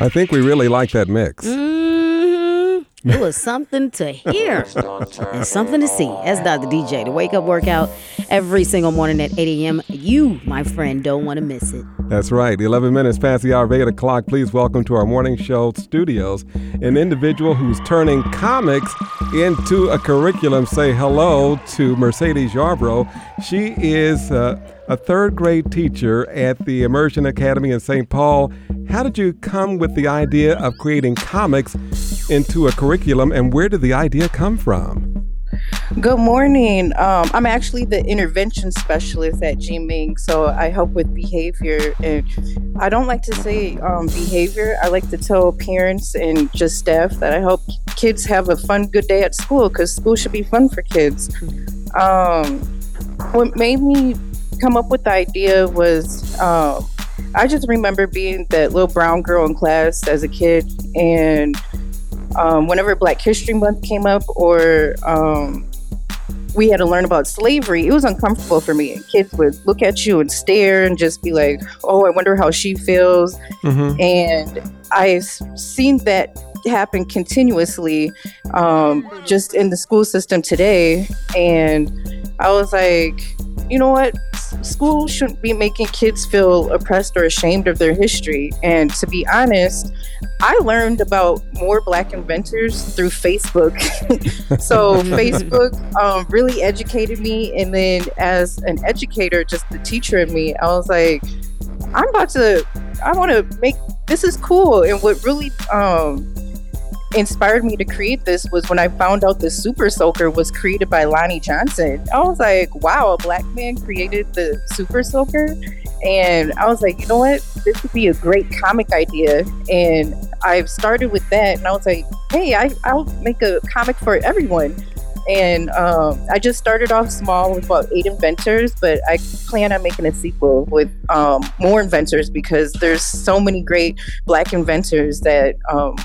I think we really like that mix. Mm-hmm. It was something to hear and something to see. As Dr. DJ, the wake up workout every single morning at 8 a.m. You, my friend, don't want to miss it. That's right. 11 minutes past the hour of 8 o'clock. Please welcome to our morning show studios an individual who's turning comics into a curriculum. Say hello to Mercedes Yarbrough. She is uh, a third grade teacher at the Immersion Academy in St. Paul. How did you come with the idea of creating comics into a curriculum, and where did the idea come from? Good morning. Um, I'm actually the intervention specialist at G-Ming, so I help with behavior. And I don't like to say um, behavior. I like to tell parents and just staff that I help kids have a fun, good day at school because school should be fun for kids. Um, what made me come up with the idea was um, I just remember being that little brown girl in class as a kid, and um, whenever Black History Month came up or um, we had to learn about slavery, it was uncomfortable for me. And Kids would look at you and stare and just be like, "Oh, I wonder how she feels." Mm-hmm. And I've seen that happen continuously, um, just in the school system today. And I was like, you know what? School shouldn't be making kids feel oppressed or ashamed of their history. And to be honest, I learned about more Black inventors through Facebook. so Facebook um, really educated me. And then as an educator, just the teacher in me, I was like, I'm about to, I want to make this is cool. And what really um, inspired me to create this was when I found out the Super Soaker was created by Lonnie Johnson. I was like, wow, a black man created the Super Soaker. And I was like, you know what? This would be a great comic idea. And I've started with that. And I was like, hey, I, I'll make a comic for everyone. And um, I just started off small with about eight inventors, but I plan on making a sequel with um, more inventors because there's so many great black inventors that um,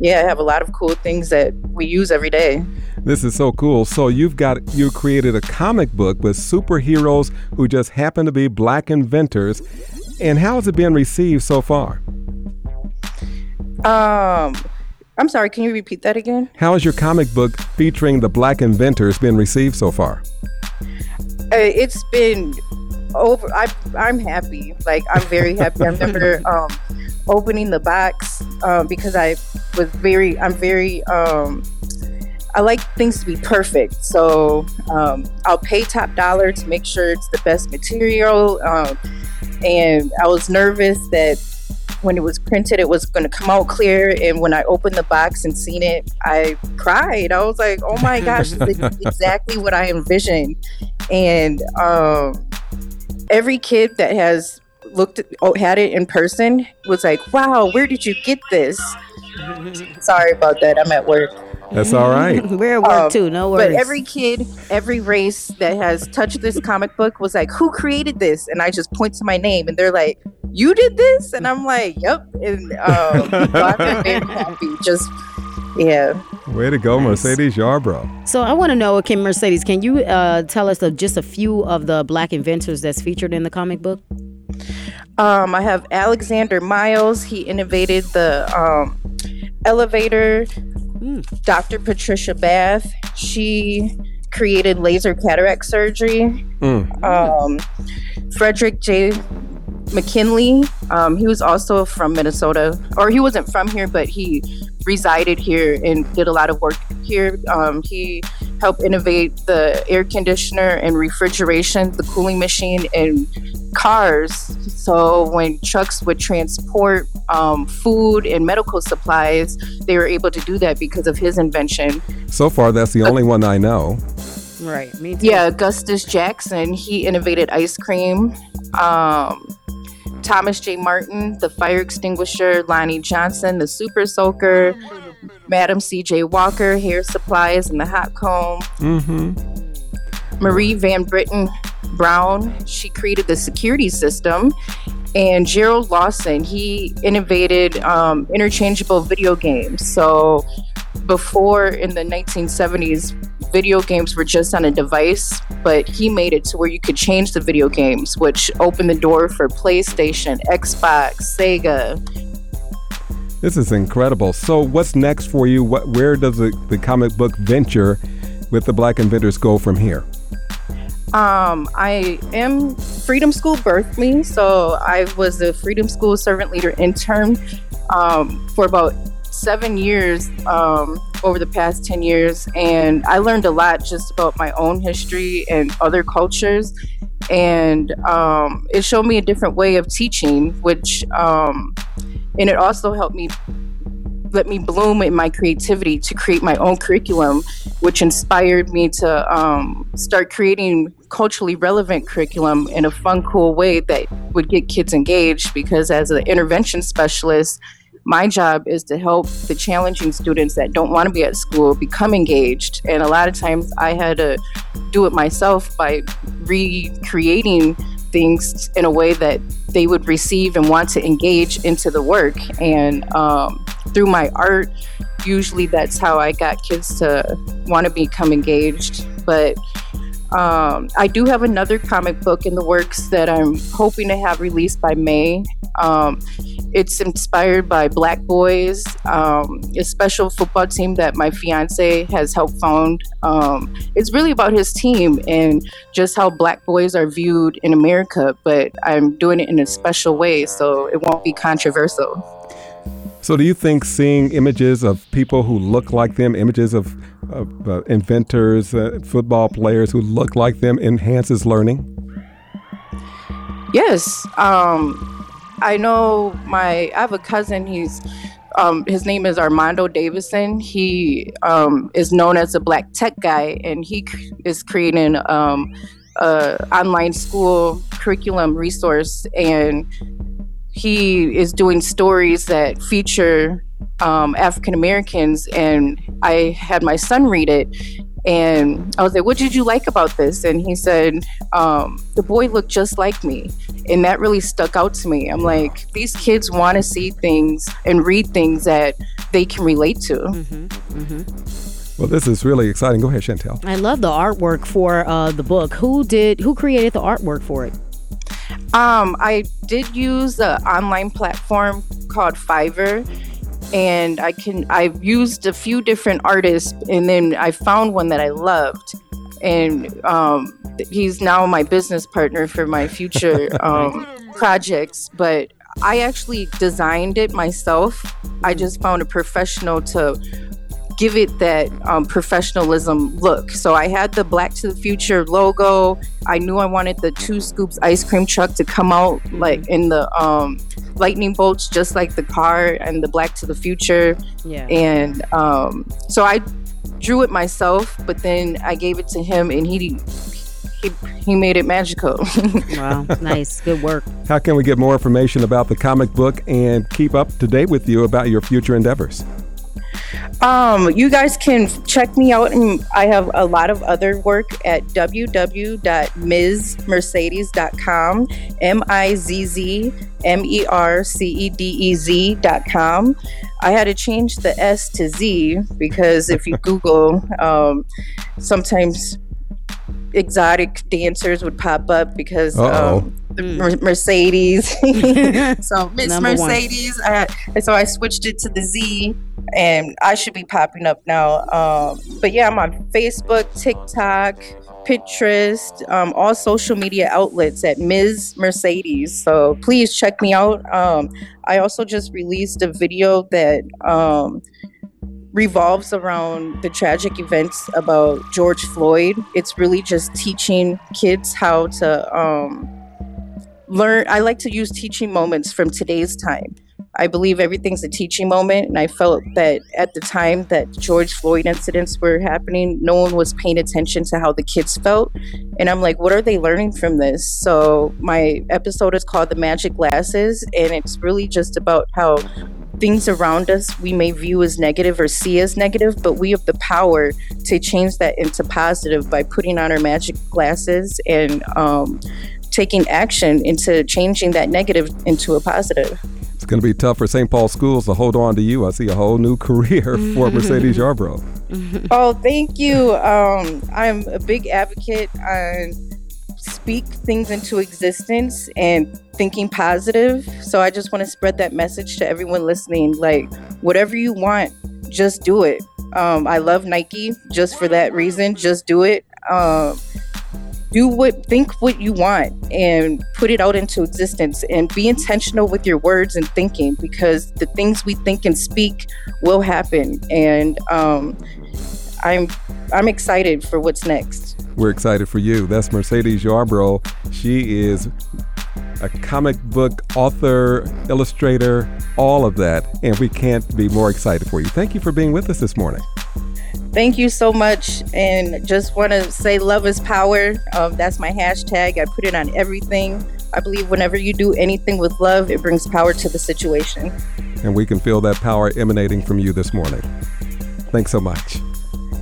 yeah, I have a lot of cool things that we use every day. This is so cool. So you've got you created a comic book with superheroes who just happen to be black inventors. And how has it been received so far? Um I'm sorry, can you repeat that again? How has your comic book featuring the black inventors been received so far? Uh, it's been over I I'm happy. Like I'm very happy. I remember um opening the box um, because I was very, I'm very, um, I like things to be perfect. So um, I'll pay top dollar to make sure it's the best material. Um, and I was nervous that when it was printed, it was going to come out clear. And when I opened the box and seen it, I cried. I was like, oh my gosh, this is exactly what I envisioned. And um, every kid that has looked at, oh, had it in person was like, "Wow, where did you get this?" Sorry about that. I'm at work. That's all right. We're at work um, too. No worries. But every kid, every race that has touched this comic book was like, "Who created this?" And I just point to my name, and they're like, "You did this?" And I'm like, "Yep." And um, I'm very happy. Just yeah. Way to go, Mercedes Yarbrough. So I want to know, Kim Mercedes, can you uh, tell us just a few of the black inventors that's featured in the comic book? Um, I have Alexander Miles. He innovated the um, elevator. Mm. Dr. Patricia Bath. She created laser cataract surgery. Mm. Um, Frederick J. McKinley. Um, he was also from Minnesota, or he wasn't from here, but he resided here and did a lot of work here. Um, he helped innovate the air conditioner and refrigeration, the cooling machine, and cars. So when trucks would transport um, food and medical supplies, they were able to do that because of his invention. So far, that's the only one I know. Right. Me too. Yeah, Augustus Jackson. He innovated ice cream. Um, Thomas J. Martin, the fire extinguisher, Lonnie Johnson, the super soaker, Madam C.J. Walker, hair supplies, and the hot comb. Mm-hmm. Marie Van Brittan Brown, she created the security system. And Gerald Lawson, he innovated um, interchangeable video games. So before in the 1970s, video games were just on a device, but he made it to where you could change the video games, which opened the door for PlayStation, Xbox, Sega. This is incredible. So, what's next for you? What, where does the, the comic book venture with the Black Inventors go from here? Um, I am Freedom School birthed me, so I was a Freedom School servant leader intern um, for about seven years um, over the past 10 years. And I learned a lot just about my own history and other cultures. And um, it showed me a different way of teaching, which, um, and it also helped me let me bloom in my creativity to create my own curriculum, which inspired me to um, start creating culturally relevant curriculum in a fun, cool way that would get kids engaged. Because as an intervention specialist, my job is to help the challenging students that don't want to be at school become engaged. And a lot of times I had to do it myself by recreating things in a way that they would receive and want to engage into the work. And um, through my art, usually that's how I got kids to want to become engaged. But um, I do have another comic book in the works that I'm hoping to have released by May. Um, it's inspired by Black Boys, um, a special football team that my fiance has helped found. Um, it's really about his team and just how Black boys are viewed in America, but I'm doing it in a special way so it won't be controversial. So, do you think seeing images of people who look like them, images of, of uh, inventors, uh, football players who look like them, enhances learning? Yes. Um, I know my, I have a cousin, he's, um, his name is Armando Davison. He um, is known as a black tech guy, and he is creating um, a online school curriculum resource. And he is doing stories that feature um, African Americans, and I had my son read it, and I was like, "What did you like about this?" And he said, um, "The boy looked just like me," and that really stuck out to me. I'm like, these kids want to see things and read things that they can relate to. Mm-hmm. Mm-hmm. Well, this is really exciting. Go ahead, Chantel. I love the artwork for uh, the book. Who did? Who created the artwork for it? Um, I did use an online platform called Fiverr, and I can I've used a few different artists, and then I found one that I loved, and um, he's now my business partner for my future um, projects. But I actually designed it myself. I just found a professional to give it that um, professionalism look. So I had the Black to the Future logo. I knew I wanted the two scoops ice cream truck to come out like in the um, lightning bolts, just like the car and the Black to the Future. Yeah. And um, so I drew it myself, but then I gave it to him, and he he he made it magical. wow, nice, good work. How can we get more information about the comic book and keep up to date with you about your future endeavors? Um, you guys can check me out, and I have a lot of other work at www.mizzmercedez.com, M I Z Z M E R C E D E Z.com. I had to change the S to Z because if you Google, um, sometimes exotic dancers would pop up because um, Mer- Mercedes. so Miss Mercedes. I, and so I switched it to the Z, and I should be popping up now. Um, but yeah, I'm on Facebook, TikTok, Pinterest, um, all social media outlets at Ms. Mercedes. So please check me out. Um, I also just released a video that. Revolves around the tragic events about George Floyd. It's really just teaching kids how to um, learn. I like to use teaching moments from today's time. I believe everything's a teaching moment, and I felt that at the time that George Floyd incidents were happening, no one was paying attention to how the kids felt. And I'm like, what are they learning from this? So my episode is called The Magic Glasses, and it's really just about how things around us we may view as negative or see as negative, but we have the power to change that into positive by putting on our magic glasses and um, taking action into changing that negative into a positive. It's going to be tough for St. Paul schools to hold on to you. I see a whole new career for Mercedes Yarbrough. Oh, thank you. Um, I'm a big advocate on speak things into existence and thinking positive. So I just want to spread that message to everyone listening. Like, whatever you want, just do it. Um, I love Nike just for that reason. Just do it. Um, do what think what you want and put it out into existence and be intentional with your words and thinking because the things we think and speak will happen and um, i'm i'm excited for what's next we're excited for you that's mercedes yarbrough she is a comic book author illustrator all of that and we can't be more excited for you thank you for being with us this morning Thank you so much. And just want to say love is power. Um, that's my hashtag. I put it on everything. I believe whenever you do anything with love, it brings power to the situation. And we can feel that power emanating from you this morning. Thanks so much.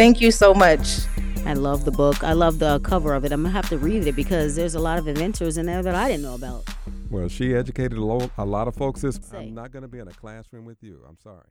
Thank you so much. I love the book. I love the cover of it. I'm going to have to read it because there's a lot of inventors in there that I didn't know about. Well, she educated a lot of folks. This, I'm not going to be in a classroom with you. I'm sorry.